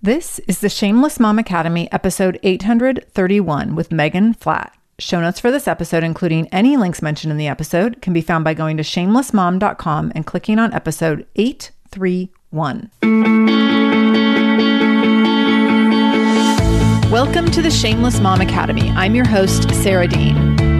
This is the Shameless Mom Academy, episode 831 with Megan Flatt. Show notes for this episode, including any links mentioned in the episode, can be found by going to shamelessmom.com and clicking on episode 831. Welcome to the Shameless Mom Academy. I'm your host, Sarah Dean.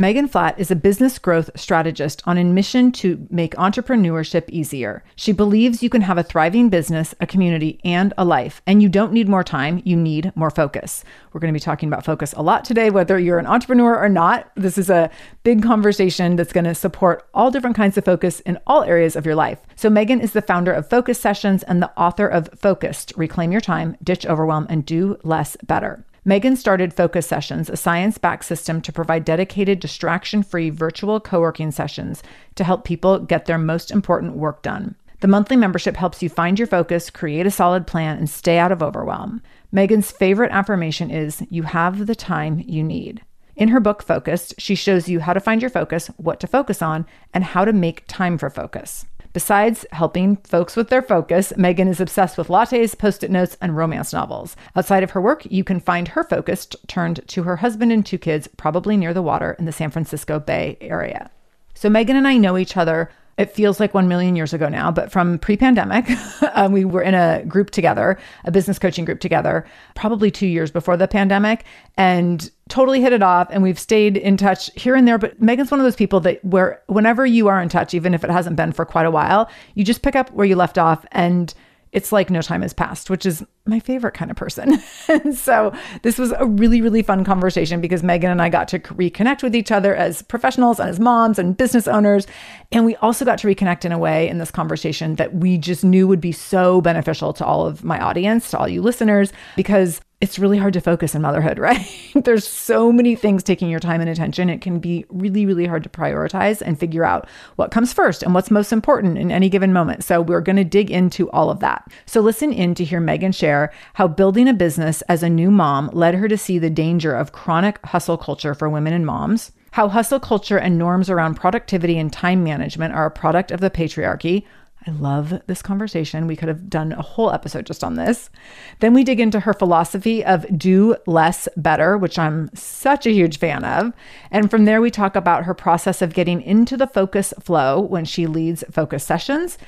Megan Flatt is a business growth strategist on a mission to make entrepreneurship easier. She believes you can have a thriving business, a community, and a life, and you don't need more time, you need more focus. We're going to be talking about focus a lot today, whether you're an entrepreneur or not. This is a big conversation that's going to support all different kinds of focus in all areas of your life. So, Megan is the founder of Focus Sessions and the author of Focused Reclaim Your Time, Ditch Overwhelm, and Do Less Better. Megan started Focus Sessions, a science backed system to provide dedicated, distraction free virtual co working sessions to help people get their most important work done. The monthly membership helps you find your focus, create a solid plan, and stay out of overwhelm. Megan's favorite affirmation is You have the time you need. In her book, Focused, she shows you how to find your focus, what to focus on, and how to make time for focus. Besides helping folks with their focus, Megan is obsessed with lattes, post it notes, and romance novels. Outside of her work, you can find her focused, turned to her husband and two kids, probably near the water in the San Francisco Bay Area. So, Megan and I know each other it feels like 1 million years ago now, but from pre pandemic, um, we were in a group together, a business coaching group together, probably two years before the pandemic, and totally hit it off. And we've stayed in touch here and there. But Megan's one of those people that where whenever you are in touch, even if it hasn't been for quite a while, you just pick up where you left off and it's like no time has passed, which is my favorite kind of person. and so this was a really, really fun conversation because Megan and I got to reconnect with each other as professionals and as moms and business owners. And we also got to reconnect in a way in this conversation that we just knew would be so beneficial to all of my audience, to all you listeners, because it's really hard to focus in motherhood, right? There's so many things taking your time and attention. It can be really, really hard to prioritize and figure out what comes first and what's most important in any given moment. So, we're going to dig into all of that. So, listen in to hear Megan share how building a business as a new mom led her to see the danger of chronic hustle culture for women and moms, how hustle culture and norms around productivity and time management are a product of the patriarchy, I love this conversation. We could have done a whole episode just on this. Then we dig into her philosophy of do less better, which I'm such a huge fan of. And from there, we talk about her process of getting into the focus flow when she leads focus sessions,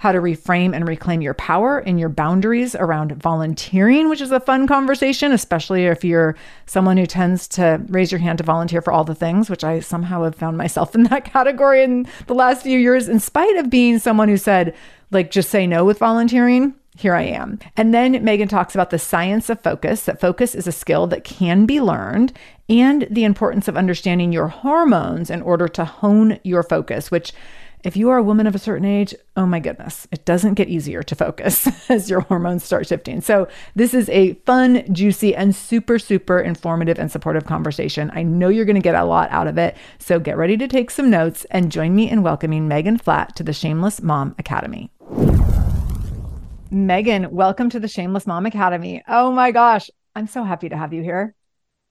how to reframe and reclaim your power and your boundaries around volunteering, which is a fun conversation, especially if you're someone who tends to raise your hand to volunteer for all the things, which I somehow have found myself in that category in the last few years, in spite of being someone who said, like, just say no with volunteering here I am. And then Megan talks about the science of focus, that focus is a skill that can be learned, and the importance of understanding your hormones in order to hone your focus, which if you are a woman of a certain age, oh my goodness, it doesn't get easier to focus as your hormones start shifting. So, this is a fun, juicy, and super, super informative and supportive conversation. I know you're going to get a lot out of it. So, get ready to take some notes and join me in welcoming Megan Flatt to the Shameless Mom Academy. Megan, welcome to the Shameless Mom Academy. Oh my gosh, I'm so happy to have you here.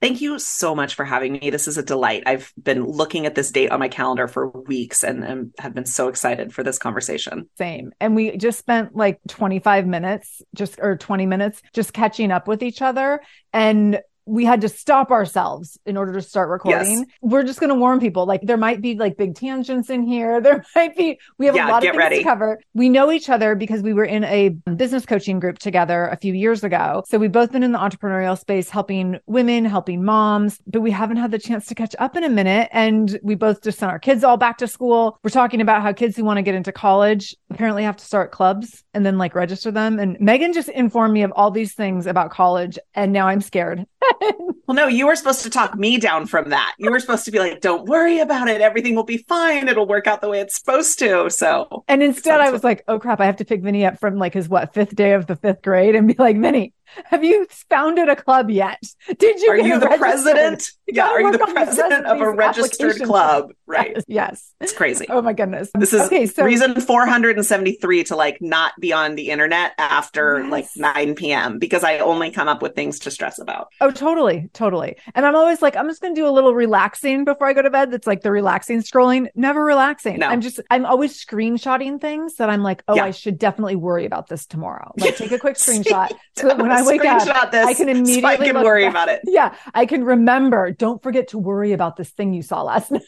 Thank you so much for having me. This is a delight. I've been looking at this date on my calendar for weeks and, and, have been so excited for this conversation. Same. And we just spent like 25 minutes, just or 20 minutes, just catching up with each other. And we had to stop ourselves in order to start recording. Yes. We're just going to warn people like there might be like big tangents in here. There might be, we have yeah, a lot of things ready. to cover. We know each other because we were in a business coaching group together a few years ago. So we've both been in the entrepreneurial space, helping women, helping moms, but we haven't had the chance to catch up in a minute. And we both just sent our kids all back to school. We're talking about how kids who want to get into college apparently have to start clubs and then like register them. And Megan just informed me of all these things about college. And now I'm scared. well, no, you were supposed to talk me down from that. You were supposed to be like, don't worry about it. Everything will be fine. It'll work out the way it's supposed to. So, and instead, I was like, oh crap, I have to pick Vinny up from like his what, fifth day of the fifth grade and be like, Vinny, have you founded a club yet? Did you? Are you the registered? president? Yeah. Are you the president of a registered club? Right. Yes, yes. It's crazy. Oh my goodness. This is okay, so, reason 473 to like not be on the internet after yes. like 9 p.m. because I only come up with things to stress about. Oh, totally. Totally. And I'm always like, I'm just going to do a little relaxing before I go to bed. That's like the relaxing scrolling, never relaxing. No. I'm just, I'm always screenshotting things that I'm like, oh, yeah. I should definitely worry about this tomorrow. Like take a quick screenshot so that when I wake up, this I can immediately so I can worry back. about it. Yeah. I can remember, don't forget to worry about this thing you saw last night.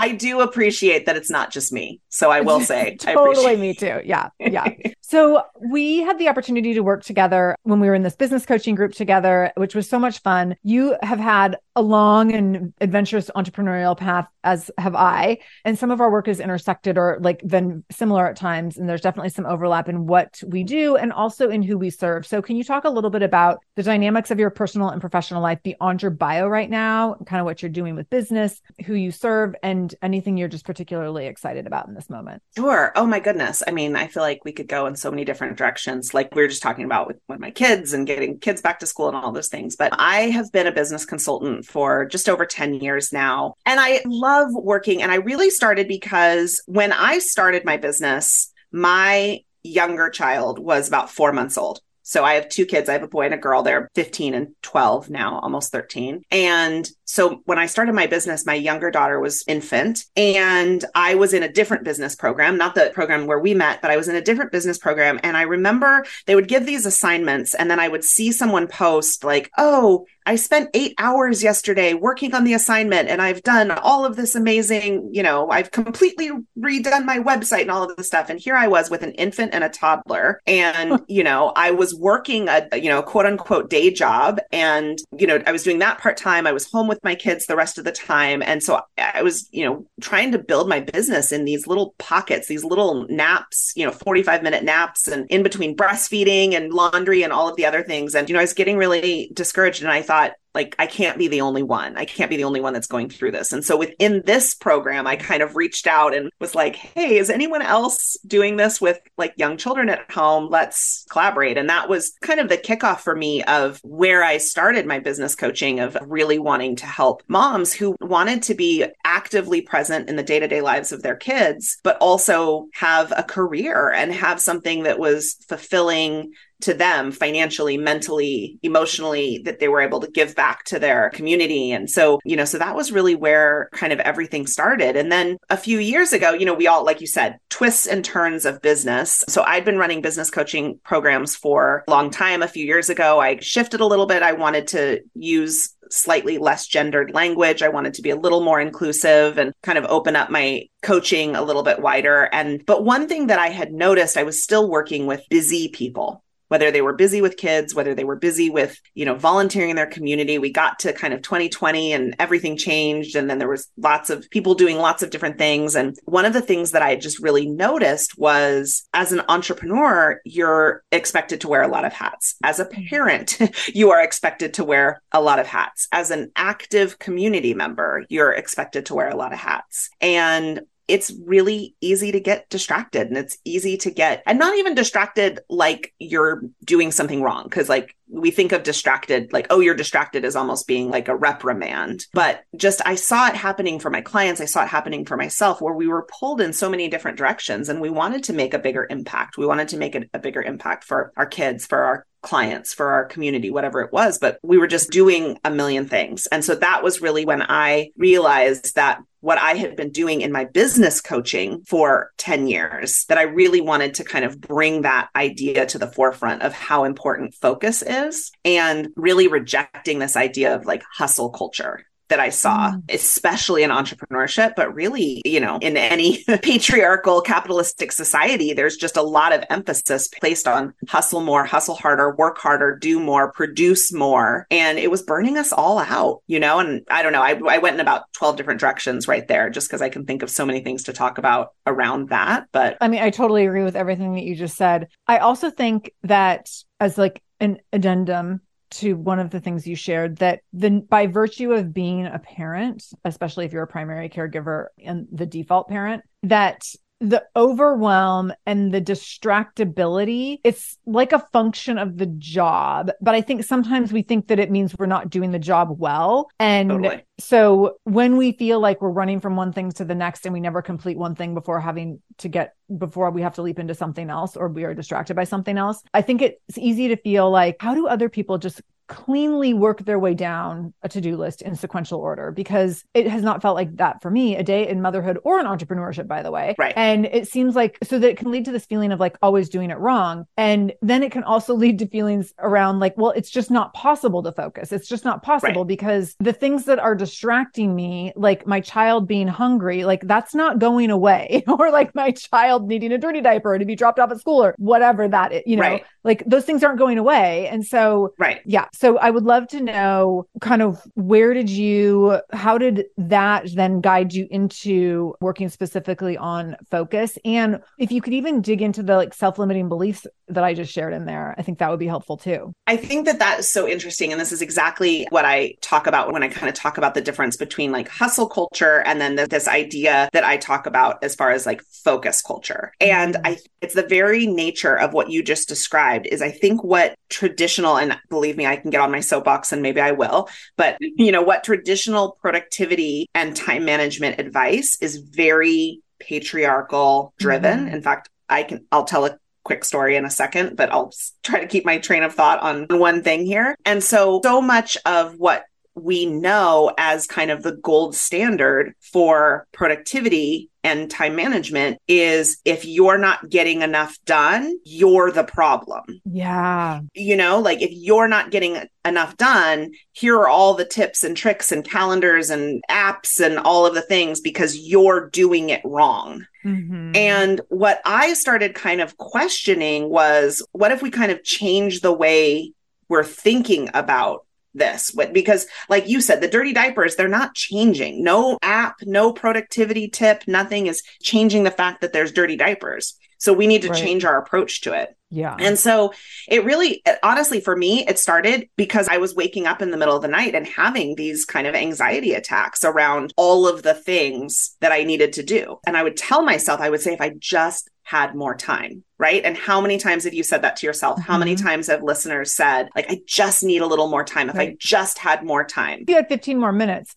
I do appreciate that it's not just me. So I will say, totally me too. Yeah. Yeah. so we had the opportunity to work together when we were in this business coaching group together, which was so much fun. You have had a long and adventurous entrepreneurial path, as have I. And some of our work is intersected or like been similar at times. And there's definitely some overlap in what we do and also in who we serve. So, can you talk a little bit about the dynamics of your personal and professional life beyond your bio right now, kind of what you're doing with business, who you serve, and anything you're just particularly excited about in this moment? Sure. Oh, my goodness. I mean, I feel like we could go in so many different directions, like we were just talking about with, with my kids and getting kids back to school and all those things. But I have been a business consultant for just over 10 years now. And I love working. And I really started because when I started my business, my younger child was about four months old. So I have two kids. I have a boy and a girl. They're 15 and 12 now, almost 13. And so when I started my business, my younger daughter was infant and I was in a different business program, not the program where we met, but I was in a different business program. And I remember they would give these assignments and then I would see someone post like, oh, I spent eight hours yesterday working on the assignment and I've done all of this amazing, you know, I've completely redone my website and all of this stuff. And here I was with an infant and a toddler. And, you know, I was working a, you know, quote unquote day job. And, you know, I was doing that part time. I was home with my kids the rest of the time. And so I was, you know, trying to build my business in these little pockets, these little naps, you know, 45 minute naps and in between breastfeeding and laundry and all of the other things. And, you know, I was getting really discouraged. And I thought, like I can't be the only one. I can't be the only one that's going through this. And so within this program, I kind of reached out and was like, "Hey, is anyone else doing this with like young children at home? Let's collaborate." And that was kind of the kickoff for me of where I started my business coaching of really wanting to help moms who wanted to be actively present in the day-to-day lives of their kids, but also have a career and have something that was fulfilling to them financially, mentally, emotionally, that they were able to give back to their community. And so, you know, so that was really where kind of everything started. And then a few years ago, you know, we all, like you said, twists and turns of business. So I'd been running business coaching programs for a long time. A few years ago, I shifted a little bit. I wanted to use slightly less gendered language. I wanted to be a little more inclusive and kind of open up my coaching a little bit wider. And, but one thing that I had noticed, I was still working with busy people whether they were busy with kids, whether they were busy with, you know, volunteering in their community. We got to kind of 2020 and everything changed. And then there was lots of people doing lots of different things. And one of the things that I just really noticed was as an entrepreneur, you're expected to wear a lot of hats. As a mm-hmm. parent, you are expected to wear a lot of hats. As an active community member, you're expected to wear a lot of hats. And it's really easy to get distracted and it's easy to get and not even distracted like you're doing something wrong because like we think of distracted like oh you're distracted as almost being like a reprimand. But just i saw it happening for my clients. I saw it happening for myself where we were pulled in so many different directions and we wanted to make a bigger impact. We wanted to make a, a bigger impact for our kids for our clients for our community, whatever it was, but we were just doing a million things. And so that was really when I realized that what I had been doing in my business coaching for 10 years, that I really wanted to kind of bring that idea to the forefront of how important focus is and really rejecting this idea of like hustle culture that I saw, mm. especially in entrepreneurship, but really, you know, in any patriarchal capitalistic society, there's just a lot of emphasis placed on hustle more, hustle harder, work harder, do more, produce more. And it was burning us all out, you know? And I don't know, I, I went in about 12 different directions right there just because I can think of so many things to talk about around that. But I mean, I totally agree with everything that you just said. I also think that as like an addendum, to one of the things you shared that the by virtue of being a parent, especially if you're a primary caregiver and the default parent, that the overwhelm and the distractibility it's like a function of the job but i think sometimes we think that it means we're not doing the job well and totally. so when we feel like we're running from one thing to the next and we never complete one thing before having to get before we have to leap into something else or we are distracted by something else i think it's easy to feel like how do other people just cleanly work their way down a to-do list in sequential order because it has not felt like that for me a day in motherhood or in entrepreneurship by the way. Right. And it seems like so that it can lead to this feeling of like always doing it wrong. And then it can also lead to feelings around like well it's just not possible to focus. It's just not possible right. because the things that are distracting me like my child being hungry like that's not going away. Or like my child needing a dirty diaper to be dropped off at school or whatever that is, you know right. like those things aren't going away. And so right. yeah so I would love to know kind of where did you, how did that then guide you into working specifically on focus? And if you could even dig into the like self limiting beliefs that I just shared in there, I think that would be helpful too. I think that that is so interesting. And this is exactly what I talk about when I kind of talk about the difference between like hustle culture and then the, this idea that I talk about as far as like focus culture. And mm-hmm. I, it's the very nature of what you just described is I think what traditional, and believe me, I can get on my soapbox and maybe I will, but you know, what traditional productivity and time management advice is very patriarchal driven. Mm-hmm. In fact, I can, I'll tell a quick story in a second, but I'll try to keep my train of thought on one thing here. And so, so much of what we know as kind of the gold standard for productivity and time management is if you're not getting enough done, you're the problem. Yeah. You know, like if you're not getting enough done, here are all the tips and tricks and calendars and apps and all of the things because you're doing it wrong. Mm-hmm. And what I started kind of questioning was what if we kind of change the way we're thinking about this because like you said the dirty diapers they're not changing. No app no productivity tip nothing is changing the fact that there's dirty diapers. So we need to right. change our approach to it yeah and so it really honestly for me it started because i was waking up in the middle of the night and having these kind of anxiety attacks around all of the things that i needed to do and i would tell myself i would say if i just had more time, right? And how many times have you said that to yourself? Mm-hmm. How many mm-hmm. times have listeners said, like, I just need a little more time if right. I just had more time? You had 15 more minutes,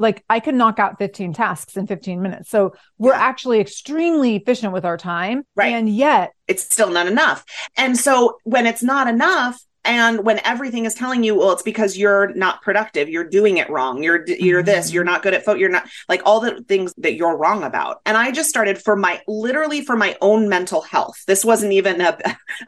like I could knock out 15 tasks in 15 minutes. So we're yeah. actually extremely efficient with our time. Right. And yet it's still not enough. And so when it's not enough, and when everything is telling you well it's because you're not productive you're doing it wrong you're you're this you're mm-hmm. not good at photo you're not like all the things that you're wrong about and i just started for my literally for my own mental health this wasn't even a,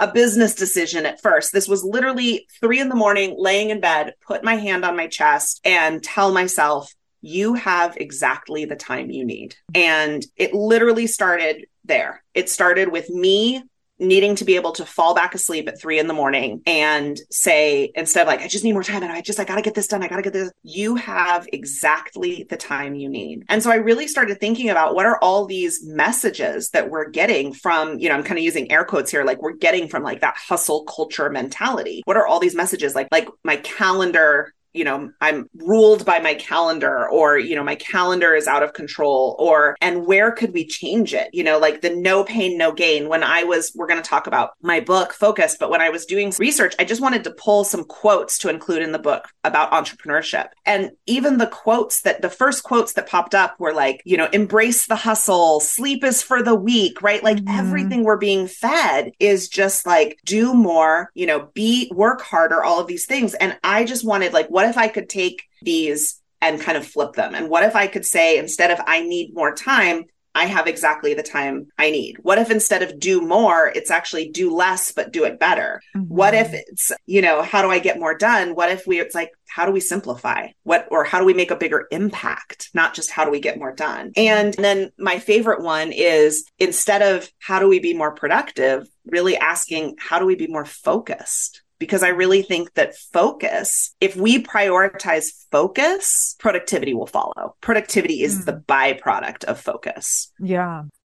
a business decision at first this was literally three in the morning laying in bed put my hand on my chest and tell myself you have exactly the time you need. And it literally started there. It started with me needing to be able to fall back asleep at three in the morning and say, instead of like, I just need more time and I just, I got to get this done. I got to get this. You have exactly the time you need. And so I really started thinking about what are all these messages that we're getting from, you know, I'm kind of using air quotes here, like we're getting from like that hustle culture mentality. What are all these messages? Like, like my calendar you know i'm ruled by my calendar or you know my calendar is out of control or and where could we change it? You know like the no pain no gain. When i was we're going to talk about my book focus but when i was doing research i just wanted to pull some quotes to include in the book about entrepreneurship. And even the quotes that the first quotes that popped up were like you know embrace the hustle sleep is for the weak right? Like mm-hmm. everything we're being fed is just like do more you know be work harder all of these things. And i just wanted like what what if I could take these and kind of flip them? And what if I could say, instead of I need more time, I have exactly the time I need? What if instead of do more, it's actually do less, but do it better? Mm-hmm. What if it's, you know, how do I get more done? What if we, it's like, how do we simplify? What, or how do we make a bigger impact? Not just how do we get more done? And then my favorite one is instead of how do we be more productive, really asking, how do we be more focused? Because I really think that focus, if we prioritize focus, productivity will follow. Productivity is mm. the byproduct of focus. Yeah.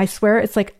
I swear it's like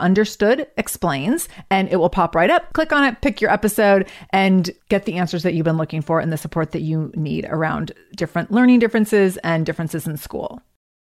Understood Explains, and it will pop right up. Click on it, pick your episode, and get the answers that you've been looking for and the support that you need around different learning differences and differences in school.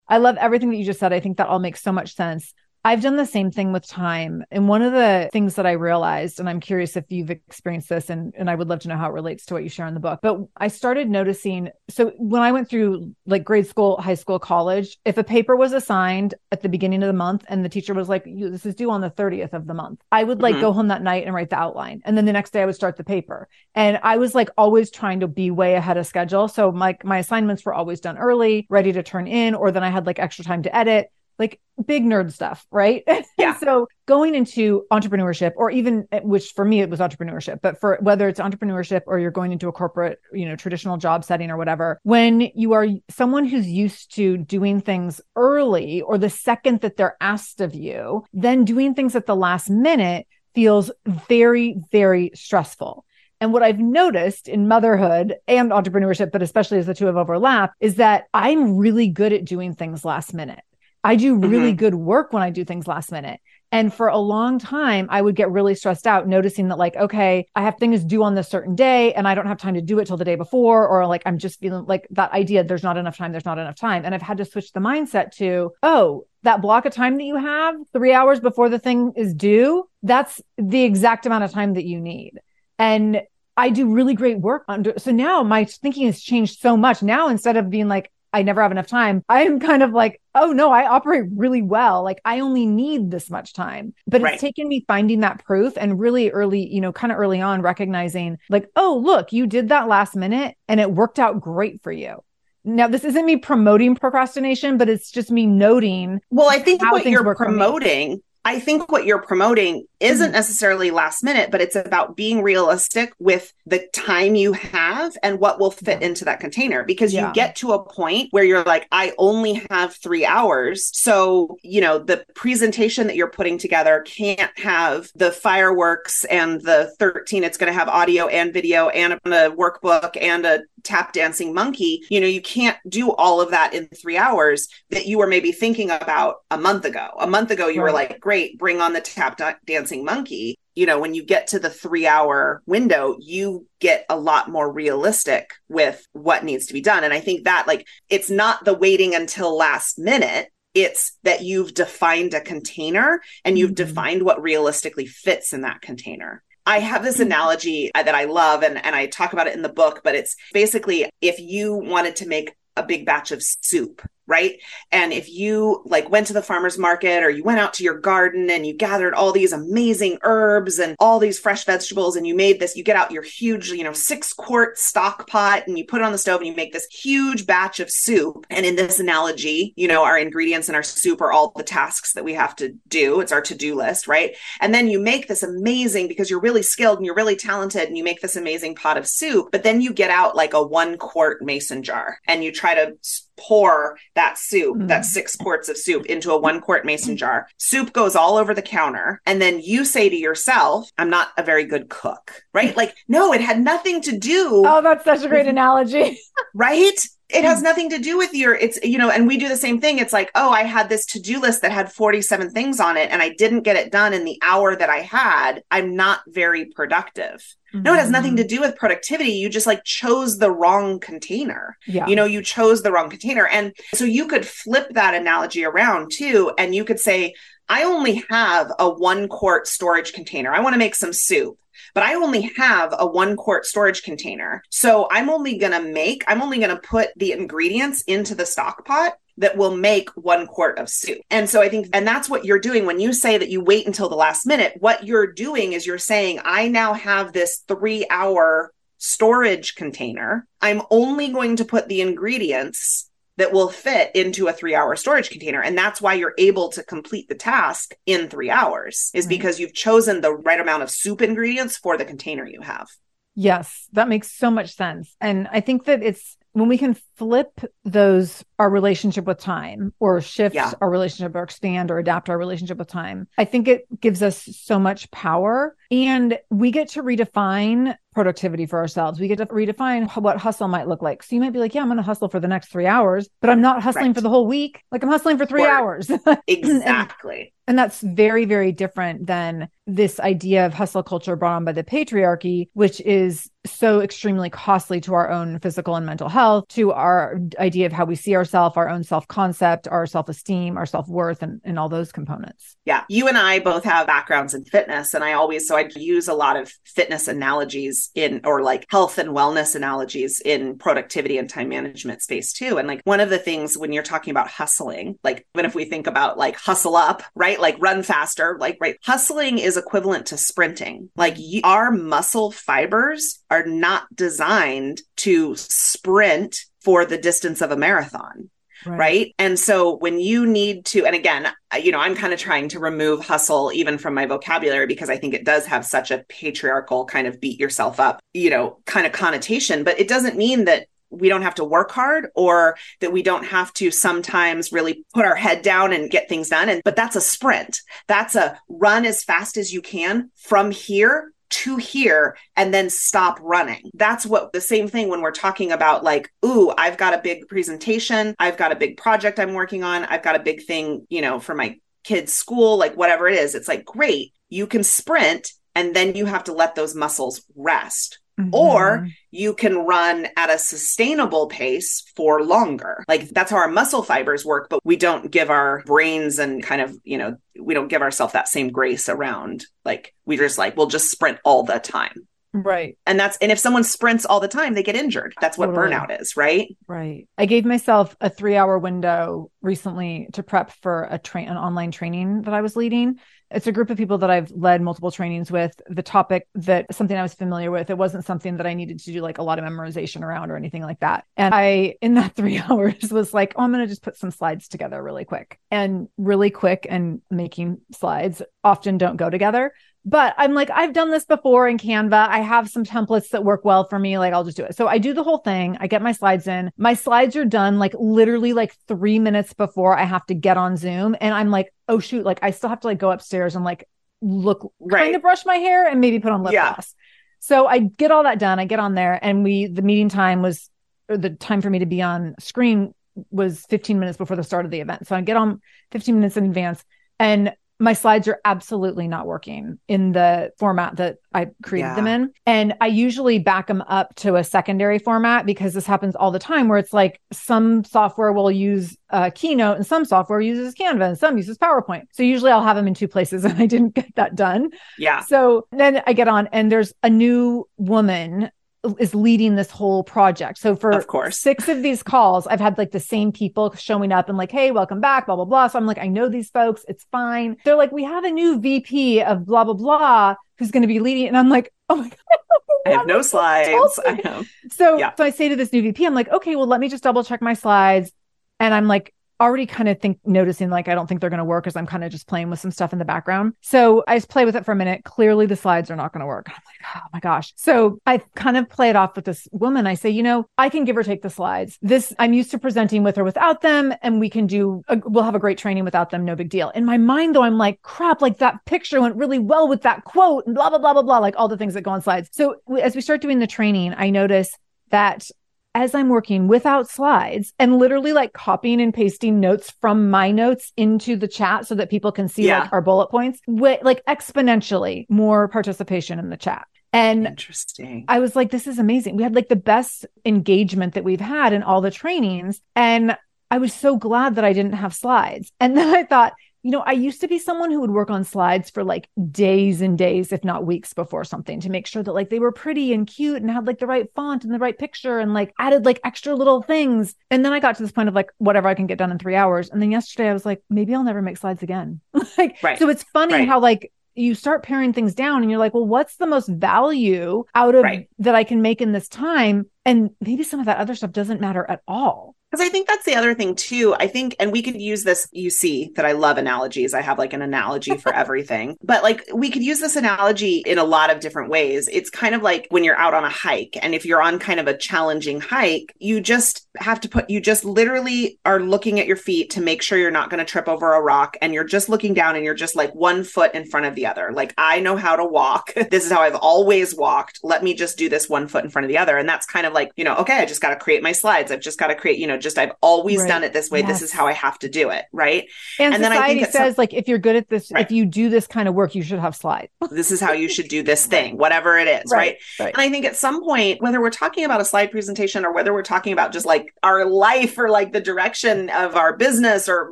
I love everything that you just said. I think that all makes so much sense. I've done the same thing with time. And one of the things that I realized, and I'm curious if you've experienced this, and, and I would love to know how it relates to what you share in the book, but I started noticing. So when I went through like grade school, high school, college, if a paper was assigned at the beginning of the month and the teacher was like, this is due on the 30th of the month, I would like mm-hmm. go home that night and write the outline. And then the next day I would start the paper. And I was like always trying to be way ahead of schedule. So my, my assignments were always done early, ready to turn in, or then I had like extra time to edit like big nerd stuff, right? Yeah. so going into entrepreneurship or even eh, which for me it was entrepreneurship, but for whether it's entrepreneurship or you're going into a corporate, you know, traditional job setting or whatever, when you are someone who's used to doing things early or the second that they're asked of you, then doing things at the last minute feels very very stressful. And what I've noticed in motherhood and entrepreneurship, but especially as the two have overlapped, is that I'm really good at doing things last minute. I do really mm-hmm. good work when I do things last minute. And for a long time, I would get really stressed out noticing that, like, okay, I have things due on this certain day and I don't have time to do it till the day before, or like I'm just feeling like that idea, there's not enough time, there's not enough time. And I've had to switch the mindset to, oh, that block of time that you have three hours before the thing is due, that's the exact amount of time that you need. And I do really great work under. So now my thinking has changed so much. Now instead of being like, I never have enough time. I'm kind of like, oh no, I operate really well. Like I only need this much time. But right. it's taken me finding that proof and really early, you know, kind of early on recognizing like, oh, look, you did that last minute and it worked out great for you. Now, this isn't me promoting procrastination, but it's just me noting. Well, I think what you're promoting I think what you're promoting isn't mm-hmm. necessarily last minute, but it's about being realistic with the time you have and what will fit into that container because yeah. you get to a point where you're like, I only have three hours. So, you know, the presentation that you're putting together can't have the fireworks and the 13, it's going to have audio and video and a workbook and a tap dancing monkey. You know, you can't do all of that in three hours that you were maybe thinking about a month ago. A month ago, you right. were like, great, bring on the tap dancing dancing monkey you know when you get to the 3 hour window you get a lot more realistic with what needs to be done and i think that like it's not the waiting until last minute it's that you've defined a container and you've mm-hmm. defined what realistically fits in that container I have this mm-hmm. analogy that I love and, and I talk about it in the book, but it's basically if you wanted to make a big batch of soup, right? And if you like went to the farmer's market or you went out to your garden and you gathered all these amazing herbs and all these fresh vegetables and you made this, you get out your huge, you know, six quart stock pot and you put it on the stove and you make this huge batch of soup. And in this analogy, you know, our ingredients in our soup are all the tasks that we have to do. It's our to do list, right? And then you make this amazing because you're really skilled and you're really talented and you make this amazing pot of soup. But then you get out like a one quart mason jar and you try to pour that soup, mm. that six quarts of soup, into a one quart mason jar. Soup goes all over the counter. And then you say to yourself, I'm not a very good cook, right? Like, no, it had nothing to do. Oh, that's such a great analogy. right? It has nothing to do with your it's you know and we do the same thing. It's like oh i had this to-do list that had 47 things on it and i didn't get it done in the hour that i had. I'm not very productive. Mm-hmm. no it has nothing to mm-hmm. do with productivity. You just like chose the wrong container. Yeah. you know you chose the wrong container. And so you could flip that analogy around too and you could say i only have a one quart storage container. I want to make some soup but I only have a one quart storage container. So I'm only going to make, I'm only going to put the ingredients into the stock pot that will make one quart of soup. And so I think, and that's what you're doing when you say that you wait until the last minute. What you're doing is you're saying, I now have this three hour storage container. I'm only going to put the ingredients that will fit into a three hour storage container. And that's why you're able to complete the task in three hours, is right. because you've chosen the right amount of soup ingredients for the container you have. Yes, that makes so much sense. And I think that it's when we can flip those our relationship with time or shift yeah. our relationship or expand or adapt our relationship with time i think it gives us so much power And we get to redefine productivity for ourselves. We get to redefine what hustle might look like. So you might be like, yeah, I'm going to hustle for the next three hours, but I'm not hustling right. for the whole week. Like I'm hustling for three hours. exactly. And that's very, very different than this idea of hustle culture brought on by the patriarchy, which is so extremely costly to our own physical and mental health, to our idea of how we see ourselves, our own self concept, our self esteem, our self worth, and, and all those components. Yeah. You and I both have backgrounds in fitness. And I always, so I use a lot of fitness analogies in, or like health and wellness analogies in productivity and time management space too. And like one of the things when you're talking about hustling, like even if we think about like hustle up, right? Like run faster, like, right? Hustling is equivalent to sprinting. Like you, our muscle fibers are not designed to sprint for the distance of a marathon. Right. right. And so when you need to, and again, you know, I'm kind of trying to remove hustle even from my vocabulary because I think it does have such a patriarchal kind of beat yourself up, you know, kind of connotation. But it doesn't mean that we don't have to work hard or that we don't have to sometimes really put our head down and get things done and but that's a sprint that's a run as fast as you can from here to here and then stop running. That's what the same thing when we're talking about like, ooh, I've got a big presentation, I've got a big project I'm working on, I've got a big thing, you know, for my kids' school, like whatever it is. It's like, great, you can sprint and then you have to let those muscles rest. Mm-hmm. Or you can run at a sustainable pace for longer. Like that's how our muscle fibers work, but we don't give our brains and kind of, you know, we don't give ourselves that same grace around. Like we just like, we'll just sprint all the time. Right. And that's and if someone sprints all the time, they get injured. That's what totally. burnout is, right? Right. I gave myself a 3-hour window recently to prep for a train an online training that I was leading. It's a group of people that I've led multiple trainings with. The topic that something I was familiar with, it wasn't something that I needed to do like a lot of memorization around or anything like that. And I in that 3 hours was like, "Oh, I'm going to just put some slides together really quick." And really quick and making slides often don't go together but I'm like, I've done this before in Canva. I have some templates that work well for me. Like, I'll just do it. So I do the whole thing. I get my slides in. My slides are done like literally like three minutes before I have to get on Zoom. And I'm like, oh, shoot. Like, I still have to like go upstairs and like look, right. kind of brush my hair and maybe put on lip yeah. gloss. So I get all that done. I get on there and we, the meeting time was, or the time for me to be on screen was 15 minutes before the start of the event. So I get on 15 minutes in advance and my slides are absolutely not working in the format that I created yeah. them in. And I usually back them up to a secondary format because this happens all the time where it's like some software will use a Keynote and some software uses Canva and some uses PowerPoint. So usually I'll have them in two places and I didn't get that done. Yeah. So then I get on and there's a new woman is leading this whole project. So for of course. six of these calls, I've had like the same people showing up and like, hey, welcome back, blah, blah, blah. So I'm like, I know these folks, it's fine. They're like, we have a new VP of blah, blah, blah who's going to be leading. And I'm like, oh my God. I have no slides. I. So, yeah. so I say to this new VP, I'm like, okay, well, let me just double check my slides. And I'm like, already kind of think noticing like I don't think they're going to work because I'm kind of just playing with some stuff in the background. So I just play with it for a minute. Clearly the slides are not going to work. I'm like, oh my gosh. So I kind of play it off with this woman. I say, you know, I can give or take the slides. This I'm used to presenting with or without them, and we can do. A, we'll have a great training without them. No big deal. In my mind though, I'm like, crap. Like that picture went really well with that quote and blah blah blah blah blah. Like all the things that go on slides. So as we start doing the training, I notice that as I'm working without slides and literally like copying and pasting notes from my notes into the chat so that people can see yeah. like our bullet points, with like exponentially more participation in the chat. And interesting. I was like, this is amazing. We had like the best engagement that we've had in all the trainings. And I was so glad that I didn't have slides. And then I thought, you know, I used to be someone who would work on slides for like days and days, if not weeks before something to make sure that like they were pretty and cute and had like the right font and the right picture and like added like extra little things. And then I got to this point of like whatever I can get done in three hours. And then yesterday I was like, maybe I'll never make slides again. like, right. so it's funny right. how like you start paring things down and you're like, well, what's the most value out of right. that I can make in this time? And maybe some of that other stuff doesn't matter at all. Because I think that's the other thing too. I think, and we could use this, you see that I love analogies. I have like an analogy for everything, but like we could use this analogy in a lot of different ways. It's kind of like when you're out on a hike, and if you're on kind of a challenging hike, you just have to put, you just literally are looking at your feet to make sure you're not going to trip over a rock. And you're just looking down and you're just like one foot in front of the other. Like, I know how to walk. this is how I've always walked. Let me just do this one foot in front of the other. And that's kind of like, you know, okay, I just got to create my slides. I've just got to create, you know, just I've always right. done it this way. Yes. This is how I have to do it. Right. And, and society then I think it says, like, if you're good at this, right. if you do this kind of work, you should have slides. this is how you should do this thing, whatever it is. Right. right. And I think at some point, whether we're talking about a slide presentation or whether we're talking about just like our life or like the direction of our business or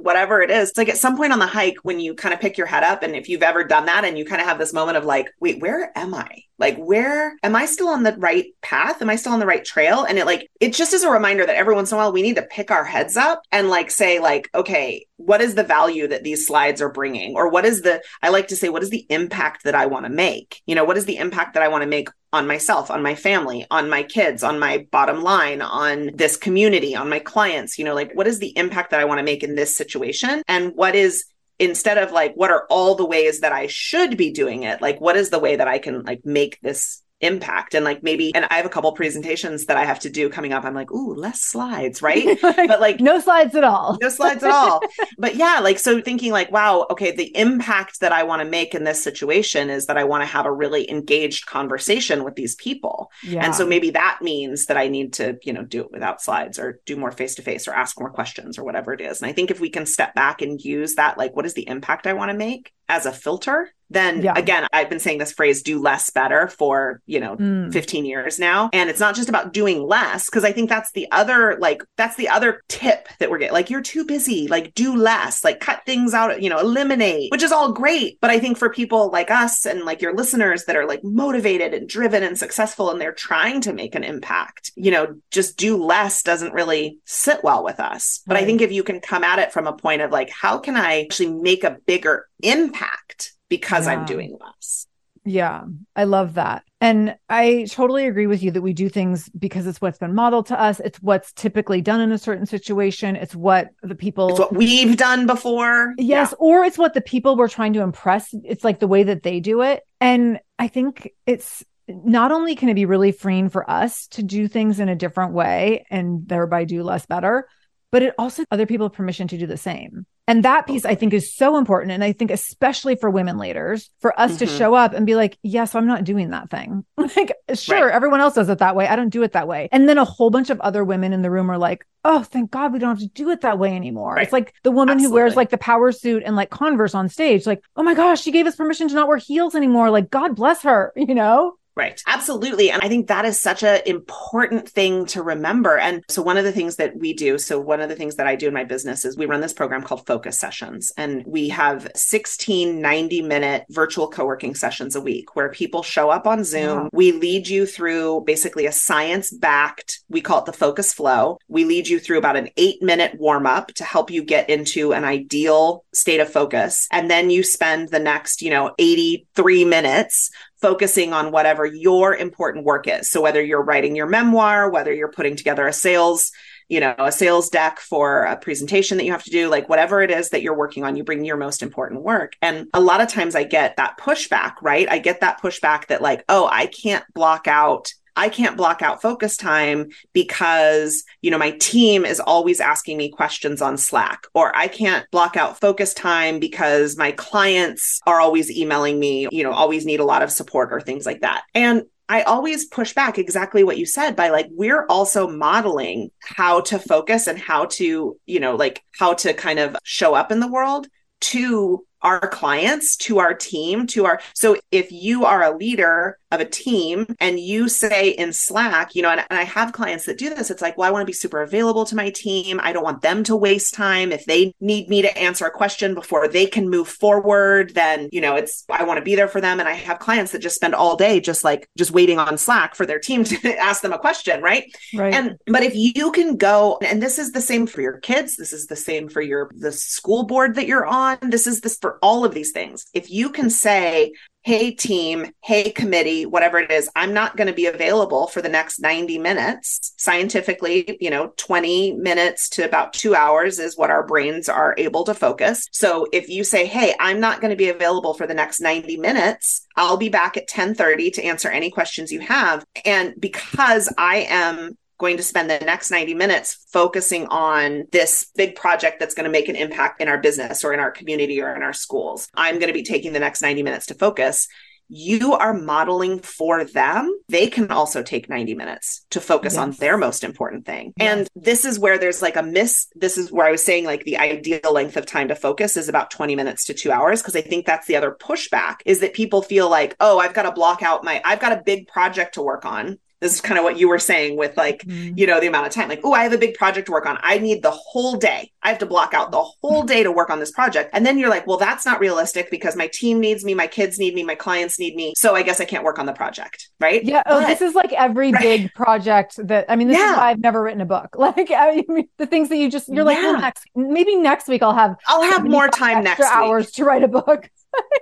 whatever it is, it's like at some point on the hike, when you kind of pick your head up, and if you've ever done that and you kind of have this moment of like, wait, where am I? Like, where am I still on the right path? Am I still on the right trail? And it like, it just is a reminder that every once in a while we need to pick our heads up and like say, like, okay, what is the value that these slides are bringing? Or what is the, I like to say, what is the impact that I want to make? You know, what is the impact that I want to make on myself, on my family, on my kids, on my bottom line, on this community, on my clients? You know, like, what is the impact that I want to make in this situation? And what is instead of like what are all the ways that I should be doing it like what is the way that I can like make this impact. And like maybe and i have a couple presentations that i have to do coming up. I'm like ooh less slides right? But like no slides at all. no slides at all. But yeah like so thinking like wow okay the impact that i want to make in this situation is that i want to have a really engaged conversation with these people. Yeah. and so maybe that means that i need to you know do it without slides or do more face to face or ask more questions or whatever it is. And i think if we can step back and use that like what is the impact i want to make as a filter then yeah. again i've been saying this phrase do less better for you know mm. 15 years now and it's not just about doing less because i think that's the other like that's the other tip that we're getting like you're too busy like do less like cut things out you know eliminate which is all great but i think for people like us and like your listeners that are like motivated and driven and successful and they're trying to make an impact you know just do less doesn't really sit well with us but right. i think if you can come at it from a point of like how can i actually make a bigger impact because yeah. I'm doing less. Yeah, I love that. And I totally agree with you that we do things because it's what's been modeled to us. It's what's typically done in a certain situation. It's what the people, it's what we've done before. Yes. Yeah. Or it's what the people we're trying to impress. It's like the way that they do it. And I think it's not only can it be really freeing for us to do things in a different way and thereby do less better, but it also other people permission to do the same. And that piece I think is so important. And I think especially for women leaders, for us mm-hmm. to show up and be like, yes, I'm not doing that thing. like, sure, right. everyone else does it that way. I don't do it that way. And then a whole bunch of other women in the room are like, oh, thank God we don't have to do it that way anymore. Right. It's like the woman Absolutely. who wears like the power suit and like Converse on stage, like, oh my gosh, she gave us permission to not wear heels anymore. Like, God bless her, you know? Right. Absolutely. And I think that is such an important thing to remember. And so one of the things that we do, so one of the things that I do in my business is we run this program called focus sessions and we have 16 90 minute virtual co-working sessions a week where people show up on Zoom. Yeah. We lead you through basically a science backed, we call it the focus flow. We lead you through about an eight minute warm up to help you get into an ideal state of focus. And then you spend the next, you know, 83 minutes focusing on whatever your important work is. So whether you're writing your memoir, whether you're putting together a sales, you know, a sales deck for a presentation that you have to do, like whatever it is that you're working on, you bring your most important work. And a lot of times I get that pushback, right? I get that pushback that like, oh, I can't block out I can't block out focus time because, you know, my team is always asking me questions on Slack, or I can't block out focus time because my clients are always emailing me, you know, always need a lot of support or things like that. And I always push back exactly what you said by like, we're also modeling how to focus and how to, you know, like how to kind of show up in the world to our clients, to our team, to our. So if you are a leader of a team and you say in Slack, you know, and, and, I have clients that do this, it's like, well, I want to be super available to my team. I don't want them to waste time. If they need me to answer a question before they can move forward, then, you know, it's, I want to be there for them. And I have clients that just spend all day just like, just waiting on Slack for their team to ask them a question. Right. Right. And, but if you can go, and this is the same for your kids, this is the same for your, the school board that you're on, this is this for all of these things. If you can say, hey team, hey committee, whatever it is, I'm not going to be available for the next 90 minutes. Scientifically, you know, 20 minutes to about 2 hours is what our brains are able to focus. So if you say, "Hey, I'm not going to be available for the next 90 minutes, I'll be back at 10:30 to answer any questions you have." And because I am going to spend the next 90 minutes focusing on this big project that's going to make an impact in our business or in our community or in our schools. I'm going to be taking the next 90 minutes to focus you are modeling for them, they can also take 90 minutes to focus yes. on their most important thing. Yes. And this is where there's like a miss. This is where I was saying like the ideal length of time to focus is about 20 minutes to two hours. Cause I think that's the other pushback is that people feel like, oh, I've got to block out my, I've got a big project to work on this is kind of what you were saying with like mm-hmm. you know the amount of time like oh i have a big project to work on i need the whole day i have to block out the whole day to work on this project and then you're like well that's not realistic because my team needs me my kids need me my clients need me so i guess i can't work on the project right yeah oh this is like every right. big project that i mean this yeah. is why i've never written a book like I mean, the things that you just you're like well, next maybe next week i'll have i'll have more time next hours week. to write a book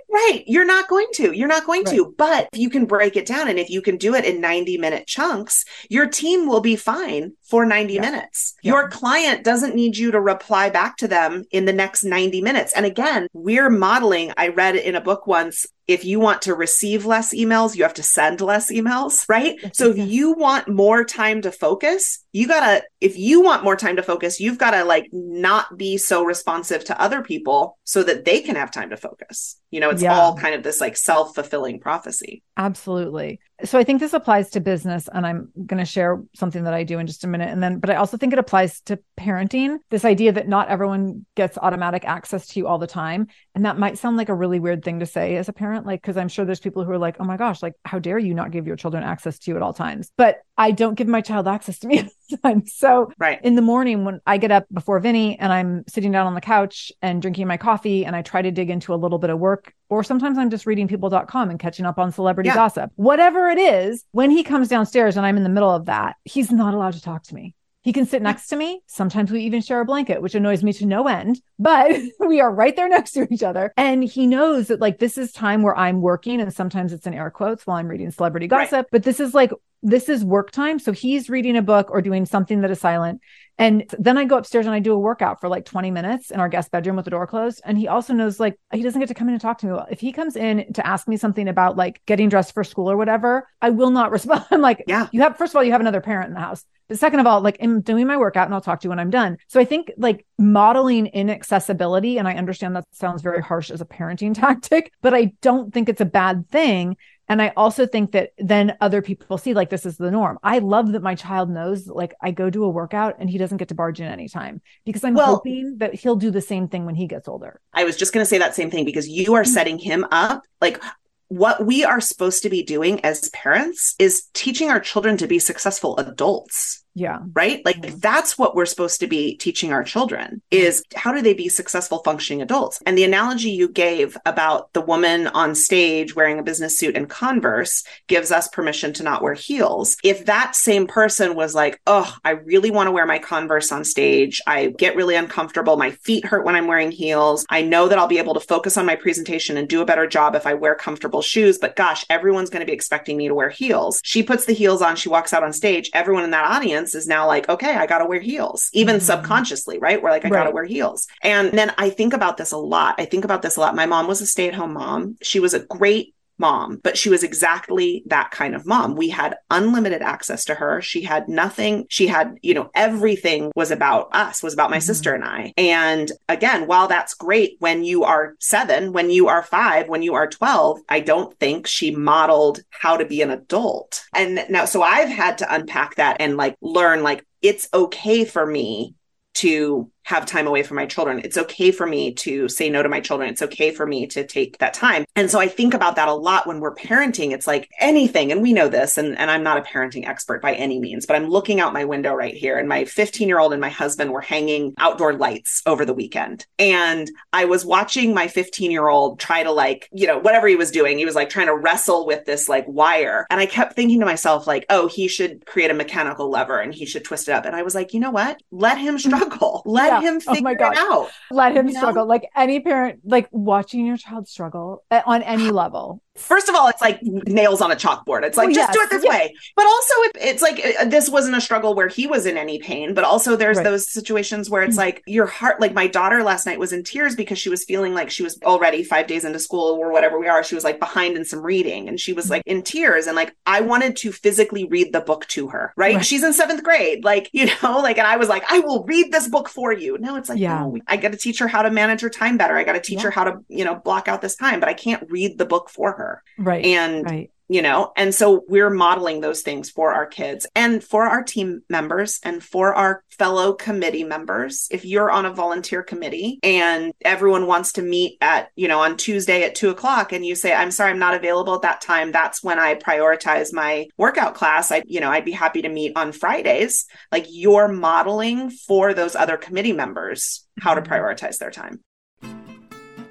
right. You're not going to. You're not going right. to. But if you can break it down and if you can do it in 90 minute chunks, your team will be fine for 90 yeah. minutes. Yeah. Your client doesn't need you to reply back to them in the next 90 minutes. And again, we're modeling. I read in a book once if you want to receive less emails, you have to send less emails, right? So if you want more time to focus, you gotta, if you want more time to focus, you've gotta like not be so responsive to other people so that they can have time to focus. You know, it's yeah. all kind of this like self fulfilling prophecy. Absolutely so I think this applies to business, and I'm going to share something that I do in just a minute. And then, but I also think it applies to parenting this idea that not everyone gets automatic access to you all the time. And that might sound like a really weird thing to say as a parent, like, because I'm sure there's people who are like, oh my gosh, like, how dare you not give your children access to you at all times? But I don't give my child access to me at all times. So right. in the morning, when I get up before Vinny and I'm sitting down on the couch and drinking my coffee and I try to dig into a little bit of work, or sometimes I'm just reading people.com and catching up on celebrity yeah. gossip, whatever it is, when he comes downstairs and I'm in the middle of that, he's not allowed to talk to me. He can sit next to me. Sometimes we even share a blanket, which annoys me to no end, but we are right there next to each other. And he knows that like this is time where I'm working. And sometimes it's in air quotes while I'm reading celebrity gossip, right. but this is like, this is work time. So he's reading a book or doing something that is silent. And then I go upstairs and I do a workout for like 20 minutes in our guest bedroom with the door closed. And he also knows like he doesn't get to come in and talk to me. If he comes in to ask me something about like getting dressed for school or whatever, I will not respond. I'm like, yeah, you have, first of all, you have another parent in the house. But second of all, like I'm doing my workout and I'll talk to you when I'm done. So I think like modeling inaccessibility, and I understand that sounds very harsh as a parenting tactic, but I don't think it's a bad thing and I also think that then other people see like this is the norm. I love that my child knows like I go do a workout and he doesn't get to barge in anytime because I'm well, hoping that he'll do the same thing when he gets older. I was just going to say that same thing because you are mm-hmm. setting him up like what we are supposed to be doing as parents is teaching our children to be successful adults. Yeah. Right? Like mm-hmm. that's what we're supposed to be teaching our children is how do they be successful functioning adults? And the analogy you gave about the woman on stage wearing a business suit and Converse gives us permission to not wear heels. If that same person was like, "Oh, I really want to wear my Converse on stage. I get really uncomfortable. My feet hurt when I'm wearing heels. I know that I'll be able to focus on my presentation and do a better job if I wear comfortable shoes, but gosh, everyone's going to be expecting me to wear heels." She puts the heels on, she walks out on stage. Everyone in that audience is now like, okay, I got to wear heels, even mm-hmm. subconsciously, right? We're like, I right. got to wear heels. And then I think about this a lot. I think about this a lot. My mom was a stay at home mom. She was a great mom, but she was exactly that kind of mom. We had unlimited access to her. She had nothing. She had, you know, everything was about us, was about my mm-hmm. sister and I. And again, while that's great when you are seven, when you are five, when you are 12, I don't think she modeled how to be an adult. And now, so I've had to unpack that and like learn, like, it's okay for me to have time away from my children. It's okay for me to say no to my children. It's okay for me to take that time. And so I think about that a lot when we're parenting. It's like anything, and we know this, and, and I'm not a parenting expert by any means, but I'm looking out my window right here, and my 15 year old and my husband were hanging outdoor lights over the weekend. And I was watching my 15 year old try to, like, you know, whatever he was doing, he was like trying to wrestle with this like wire. And I kept thinking to myself, like, oh, he should create a mechanical lever and he should twist it up. And I was like, you know what? Let him struggle. Let yeah. him figure oh my God. it out. Let him you struggle. Know? Like any parent, like watching your child struggle eh, on any level First of all, it's like nails on a chalkboard. It's like, Well, just do it this yes. way. But also, it, it's like uh, this wasn't a struggle where he was in any pain, but also there's Right. Those situations where it's like your heart, like my daughter last night was in tears because she was feeling like she was already five days into school or whatever we are. She was like behind in some reading and she was like in tears. And like, I wanted to physically read the book to her, right? Right. She's in seventh grade. Like, you know, like, and I was like, I will read this book for you. No, it's like, Yeah. no, I got to teach her how to manage her time better. I got to teach Yeah. her how to, you know, block out this time, but I can't read the book for her Right. and right. you know and so we're modeling those things for our kids and for our team members and for our fellow committee members. If you're on a volunteer committee and everyone wants to meet at you know on tuesday at two o'clock and you say i'm sorry i'm not available at that time that's when i prioritize my workout class. I you know i'd be happy to meet on fridays. Like you're modeling for those other committee members how to mm-hmm. prioritize their time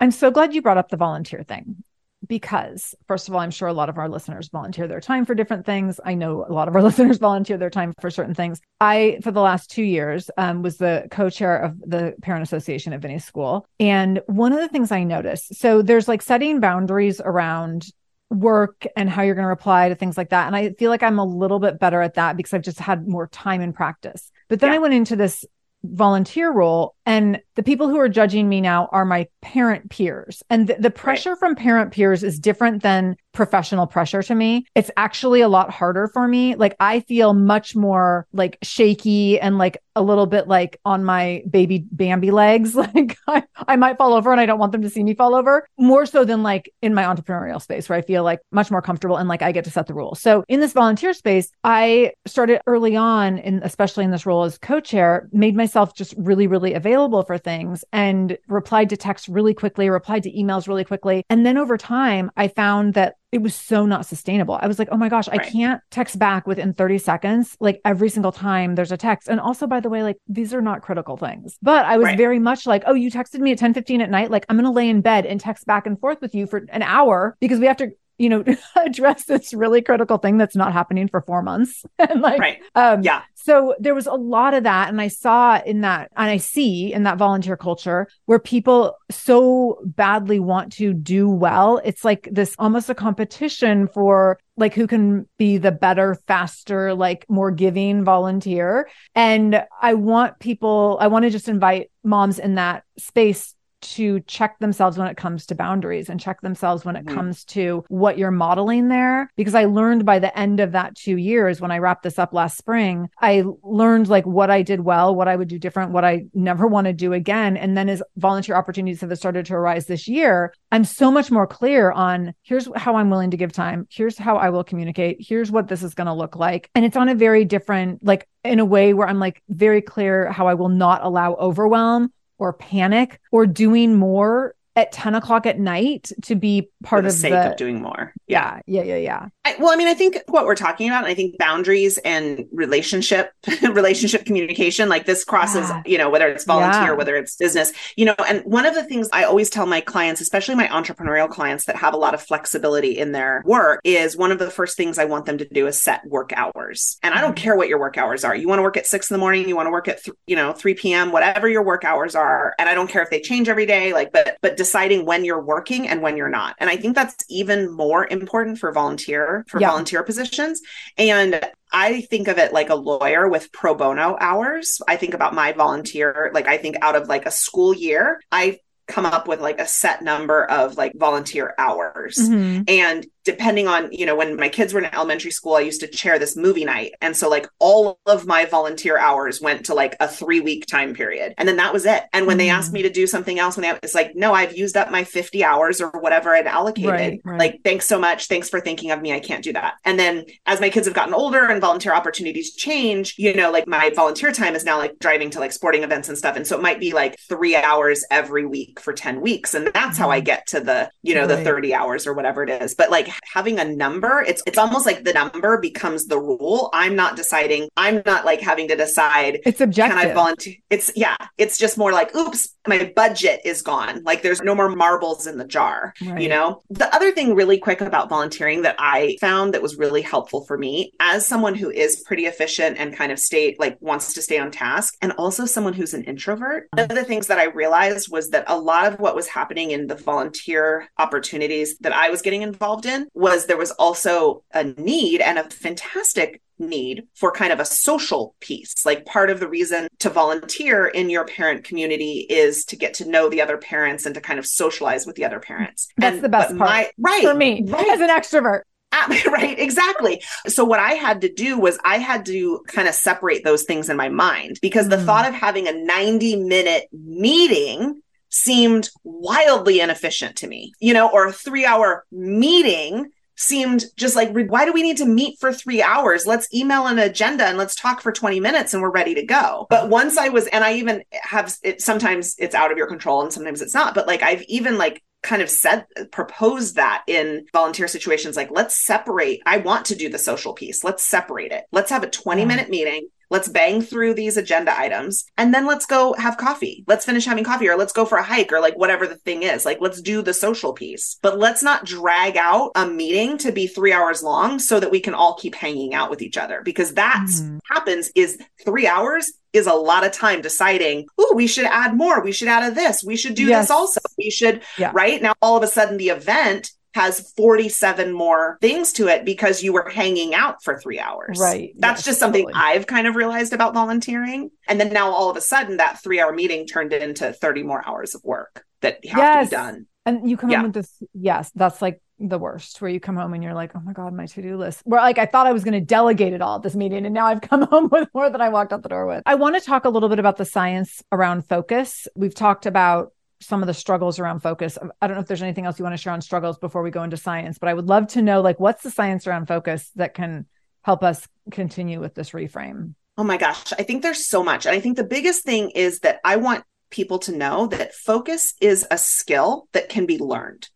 I'm so glad you brought up the volunteer thing because, first of all, I'm sure a lot of our listeners volunteer their time for different things. I know a lot of our listeners volunteer their time for certain things. I, for the last two years, um, was the co chair of the Parent Association of Vinny's School. And one of the things I noticed so there's like setting boundaries around work and how you're going to reply to things like that. And I feel like I'm a little bit better at that because I've just had more time and practice. But then Yeah. I went into this volunteer role and the people who are judging me now are my parent peers. And the, the pressure from parent peers is different than professional pressure to me. It's actually a lot harder for me. Like i feel much more like shaky and like a little bit like on my baby bambi legs. Like I, I might fall over and i don't want them to see me fall over more so than like in my entrepreneurial space where i feel like much more comfortable and like i get to set the rules. So in this volunteer space i started early on in especially in this role as co-chair made myself just really really available for things and replied to texts really quickly replied to emails really quickly. And then over time i found that it was so not sustainable. I was like, oh my gosh, I can't text back within 30 seconds, like every single time there's a text. And also, by the way, like these are not critical things. But I was Right. very much like, oh, you texted me at 10 15 at night. Like I'm going to lay in bed and text back and forth with you for an hour because we have to, you know, address this really critical thing that's not happening for four months. and like, right um, Yeah. So there was a lot of that. And I saw in that, and I see in that volunteer culture where people so badly want to do well. It's like this almost a competition for like who can be the better, faster, like more giving volunteer. And I want people, I want to just invite moms in that space to check themselves when it comes to boundaries and check themselves when it Mhm. comes to what you're modeling there. Because I learned by the end of that two years, when I wrapped this up last spring, I learned like what I did well, what I would do different, what I never want to do again. And then as volunteer opportunities have started to arise this year, I'm so much more clear on here's how I'm willing to give time. Here's how I will communicate. Here's what this is going to look like. And it's on a very different, like in a way where I'm like very clear how I will not allow overwhelm or panic or doing more at 10 o'clock at night to be part for the of sake the of doing more. yeah yeah yeah yeah I, well, I mean, I think what we're talking about, I think boundaries and relationship, relationship communication, like this crosses, Yeah. you know, whether it's volunteer, Yeah. whether it's business, you know, and one of the things I always tell my clients, especially my entrepreneurial clients that have a lot of flexibility in their work, is one of the first things I want them to do is set work hours. And I don't Mhm. care what your work hours are. You want to work at six in the morning, you want to work at, th- you know, 3 p.m., whatever your work hours are. And I don't care if they change every day, like, but, but deciding when you're working and when you're not. And I think that's even more important for volunteer, for Yeah. volunteer positions. And I think of it like a lawyer with pro bono hours. I think about my volunteer, like I think out of like a school year, I come up with like a set number of like volunteer hours. Mhm. And depending on, you know, when my kids were in elementary school, I used to chair this movie night. And so, like, all of my volunteer hours went to like a three week time period. And then that was it. And when they asked Mhm. me to do something else, when they, it's like, no, I've used up my 50 hours or whatever I'd allocated. Right, right. Like, thanks so much. Thanks for thinking of me. I can't do that. And then as my kids have gotten older and volunteer opportunities change, you know, like my volunteer time is now like driving to like sporting events and stuff. And so it might be like three hours every week for 10 weeks. And that's how I get to the, you know, the 30 hours or whatever it is. But like having a number, it's it's almost like the number becomes the rule. I'm not deciding, I'm not like having to decide it's objective can I volunteer? It's yeah, it's just more like, oops, my budget is gone. Like there's no more marbles in the jar. Right. You know, the other thing really quick about volunteering that I found that was really helpful for me as someone who is pretty efficient and kind of stay like wants to stay on task, and also someone who's an introvert. One of the things that I realized was that a lot of what was happening in the volunteer opportunities that I was getting involved in was there was also a need and a fantastic need for kind of a social piece. Like part of the reason to volunteer in your parent community is to get to know the other parents and to kind of socialize with the other parents. That's And- the best part my- right. for me Right. as an extrovert Ah, right, exactly. So what I had to do was I had to kind of separate those things in my mind because the Mm. thought of having a 90 minute meeting seemed wildly inefficient to me, you know, or a three hour meeting seemed just like, why do we need to meet for three hours? Let's email an agenda and let's talk for 20 minutes and we're ready to go. But once I was, and I even have it, sometimes it's out of your control and sometimes it's not, but like I've even like kind of said proposed that in volunteer situations like let's separate i want to do the social piece let's separate it let's have a 20 minute meeting let's bang through these agenda items and then let's go have coffee let's finish having coffee or let's go for a hike or like whatever the thing is like let's do the social piece but let's not drag out a meeting to be three hours long so that we can all keep hanging out with each other because that's Mhm. happens is three hours is a lot of time deciding, oh, we should add more. We should add a this. We should do Yes. this also. We should, Yeah. right? Now, all of a sudden, the event has 47 more things to it because you were hanging out for three hours. Right. That's Yes, just something totally. I've kind of realized about volunteering. And then now all of a sudden, that three hour meeting turned into 30 more hours of work that have Yes. to be done. And you come Yeah. home with this, yes, that's like the worst, where you come home and you're like, oh my God, my to do list. Where like I thought I was going to delegate it all at this meeting, and now I've come home with more than I walked out the door with. I want to talk a little bit about the science around focus. We've talked about some of the struggles around focus. I don't know if there's anything else you want to share on struggles before we go into science, but I would love to know like what's the science around focus that can help us continue with this reframe. Oh my gosh, I think there's so much. And I think the biggest thing is that I want people to know that focus is a skill that can be learned.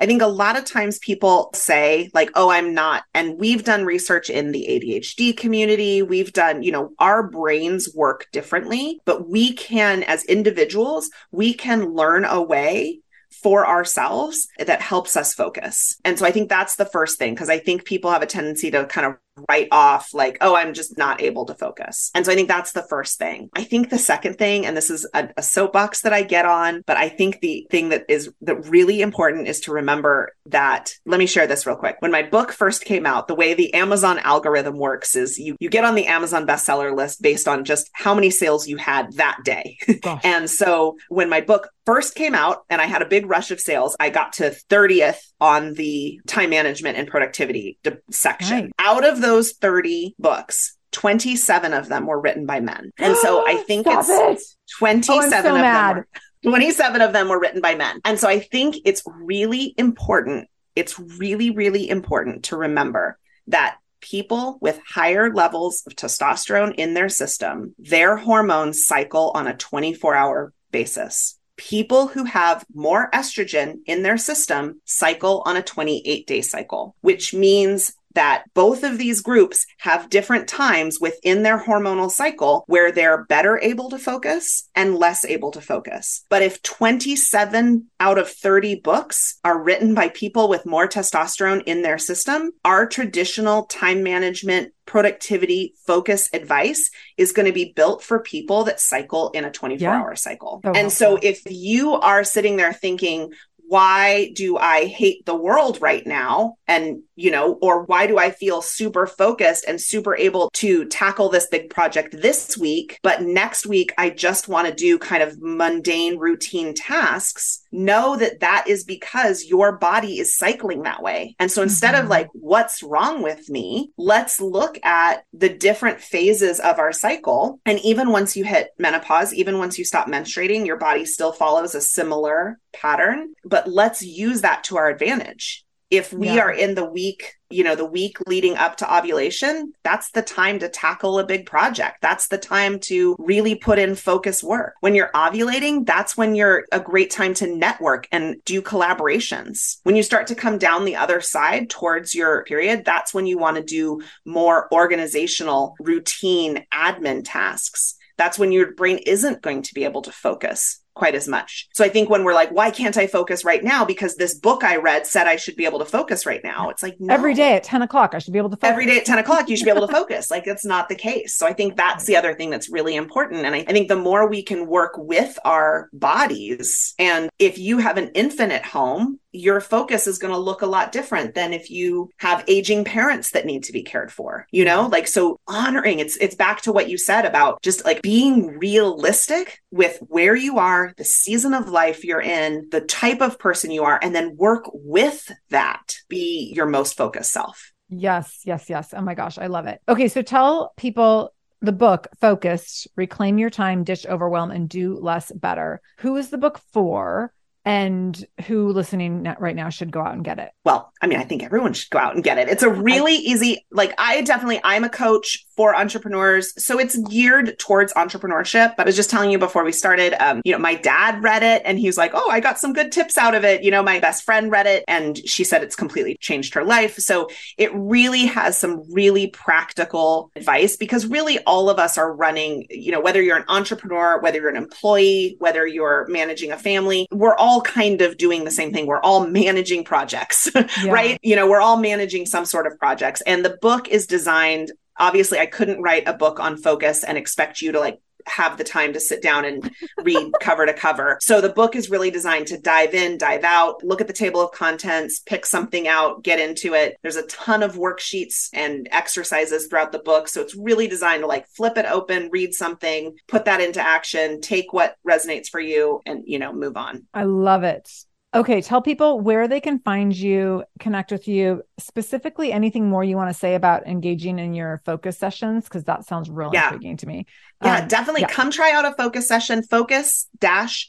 I think a lot of times people say, like, oh, I'm not. And we've done research in the ADHD community. We've done, you know, our brains work differently, but we can, as individuals, we can learn a way for ourselves that helps us focus. And so I think that's the first thing, because I think people have a tendency to kind of write off like, oh, I'm just not able to focus. And so I think that's the first thing. I think the second thing, and this is a, a soapbox that I get on, but I think the thing that is that really important is to remember that let me share this real quick. When my book first came out, the way the Amazon algorithm works is you you get on the Amazon bestseller list based on just how many sales you had that day. and so when my book first came out and I had a big rush of sales, I got to 30th on the time management and productivity section. Right. Out of those 30 books, 27 of them were written by men. And so I think it's it. 27 oh, so of mad. them. Were, 27 of them were written by men. And so I think it's really important. It's really, really important to remember that people with higher levels of testosterone in their system, their hormones cycle on a 24 hour basis. People who have more estrogen in their system cycle on a 28 day cycle, which means that both of these groups have different times within their hormonal cycle where they're better able to focus and less able to focus. But if 27 out of 30 books are written by people with more testosterone in their system, our traditional time management productivity focus advice is going to be built for people that cycle in a 24 yeah. hour cycle. Oh, and so if you are sitting there thinking, why do I hate the world right now? And, you know, or why do I feel super focused and super able to tackle this big project this week? But next week, I just want to do kind of mundane routine tasks. Know that that is because your body is cycling that way. And so instead mm-hmm. of like, what's wrong with me? Let's look at the different phases of our cycle. And even once you hit menopause, even once you stop menstruating, your body still follows a similar pattern. But but let's use that to our advantage. If we yeah. are in the week, you know, the week leading up to ovulation, that's the time to tackle a big project. That's the time to really put in focus work. When you're ovulating, that's when you're a great time to network and do collaborations. When you start to come down the other side towards your period, that's when you want to do more organizational, routine admin tasks. That's when your brain isn't going to be able to focus quite as much. So I think when we're like, why can't I focus right now? Because this book I read said I should be able to focus right now. It's like no. every day at 10 o'clock, I should be able to focus. Every day at 10 o'clock, you should be able to focus. Like it's not the case. So I think that's the other thing that's really important. And I, I think the more we can work with our bodies, and if you have an infant at home, your focus is going to look a lot different than if you have aging parents that need to be cared for you know? Mm-hmm. Like so honoring it's it's back to what you said about just like being realistic with where you are the season of life you're in the type of person you are and then work with that be your most focused self. Yes yes yes. Oh my gosh i love it. Okay so tell people the book focused reclaim your time ditch overwhelm and do less better. Who is the book for and who listening right now should go out and get it? Well, I mean, I think everyone should go out and get it. It's a really I, easy, like, I definitely, I'm a coach for entrepreneurs. So it's geared towards entrepreneurship. But i was just telling you before we started, um, you know, my dad read it and he was like, oh, I got some good tips out of it. You know, my best friend read it and she said it's completely changed her life. So it really has some really practical advice because really all of us are running, you know, whether you're an entrepreneur, whether you're an employee, whether you're managing a family, we're all all kind of doing the same thing. We're all managing projects, yeah. right? You know, we're all managing some sort of projects. And the book is designed, obviously, I couldn't write a book on focus and expect you to like have the time to sit down and read cover to cover. So the book is really designed to dive in, dive out, look at the table of contents, pick something out, get into it. There's a ton of worksheets and exercises throughout the book. So it's really designed to like flip it open, read something, put that into action, take what resonates for you and, you know, move on. I love it. Okay, tell people where they can find you, connect with you, specifically anything more you want to say about engaging in your focus sessions, because that sounds real yeah. intriguing to me. Yeah, um, definitely yeah. come try out a focus session, focus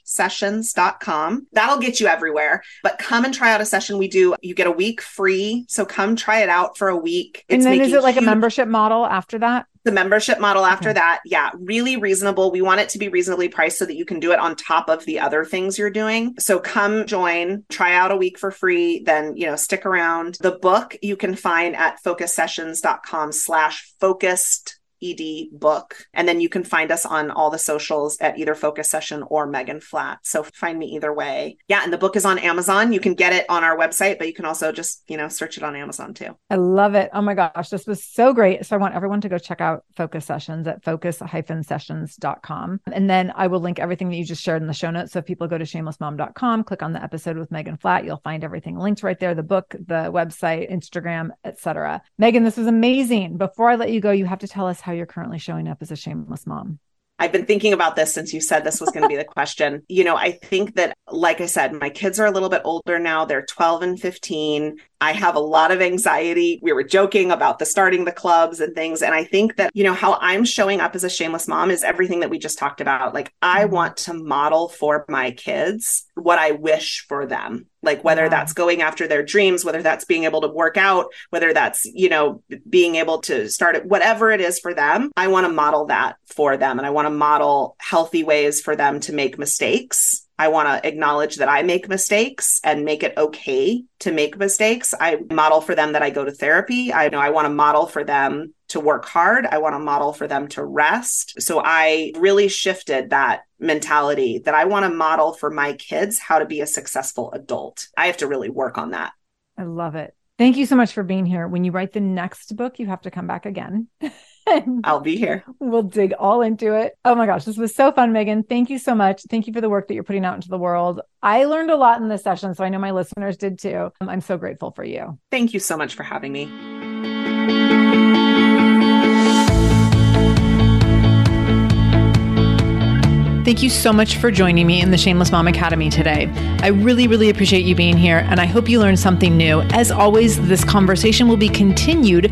sessions.com. That'll get you everywhere. But come and try out a session. We do, you get a week free. So come try it out for a week. It's and then is it like huge- a membership model after that? The membership model after okay. that yeah really reasonable. We want it to be reasonably priced so that you can do it on top of the other things you're doing. So come join try out a week for free then you know stick around. The book you can find at focussessions.com slash focused ed book. And then you can find us on all the socials at either Focus Session or Megan Flatt So find me either way. Yeah. And the book is on Amazon. You can get it on our website, but you can also just, you know, search it on Amazon too. I love it. Oh my gosh. This was so great. So I want everyone to go check out Focus Sessions at focus-sessions.com. And then I will link everything that you just shared in the show notes. So if people go to shamelessmom.com, click on the episode with Megan Flatt you'll find everything linked right there, the book, the website, Instagram, etc. Megan, this was amazing. Before I let you go, you have to tell us how you're currently showing up as a shameless mom. I've been thinking about this since you said this was going to be the question. You know, I think that, like I said, my kids are a little bit older now. They're 12 and 15. I have a lot of anxiety. We were joking about the starting the clubs and things. And I think that, you know, how I'm showing up as a shameless mom is everything that we just talked about. Like, I mm-hmm. want to model for my kids what I wish for them like whether wow. that's going after their dreams whether that's being able to work out whether that's you know being able to start it whatever it is for them i want to model that for them and i want to model healthy ways for them to make mistakes I want to acknowledge that I make mistakes and make it okay to make mistakes. I model for them that I go to therapy. I know I want to model for them to work hard. I want to model for them to rest. So I really shifted that mentality that I want to model for my kids how to be a successful adult. I have to really work on that. I love it. Thank you so much for being here. When you write the next book, you have to come back again. I'll be here. We'll dig all into it. Oh my gosh, this was so fun, Megan. Thank you so much. Thank you for the work that you're putting out into the world. I learned a lot in this session, so I know my listeners did too. Um, I'm so grateful for you. Thank you so much for having me. Thank you so much for joining me in the Shameless Mom Academy today. I really, really appreciate you being here, and I hope you learned something new. As always, this conversation will be continued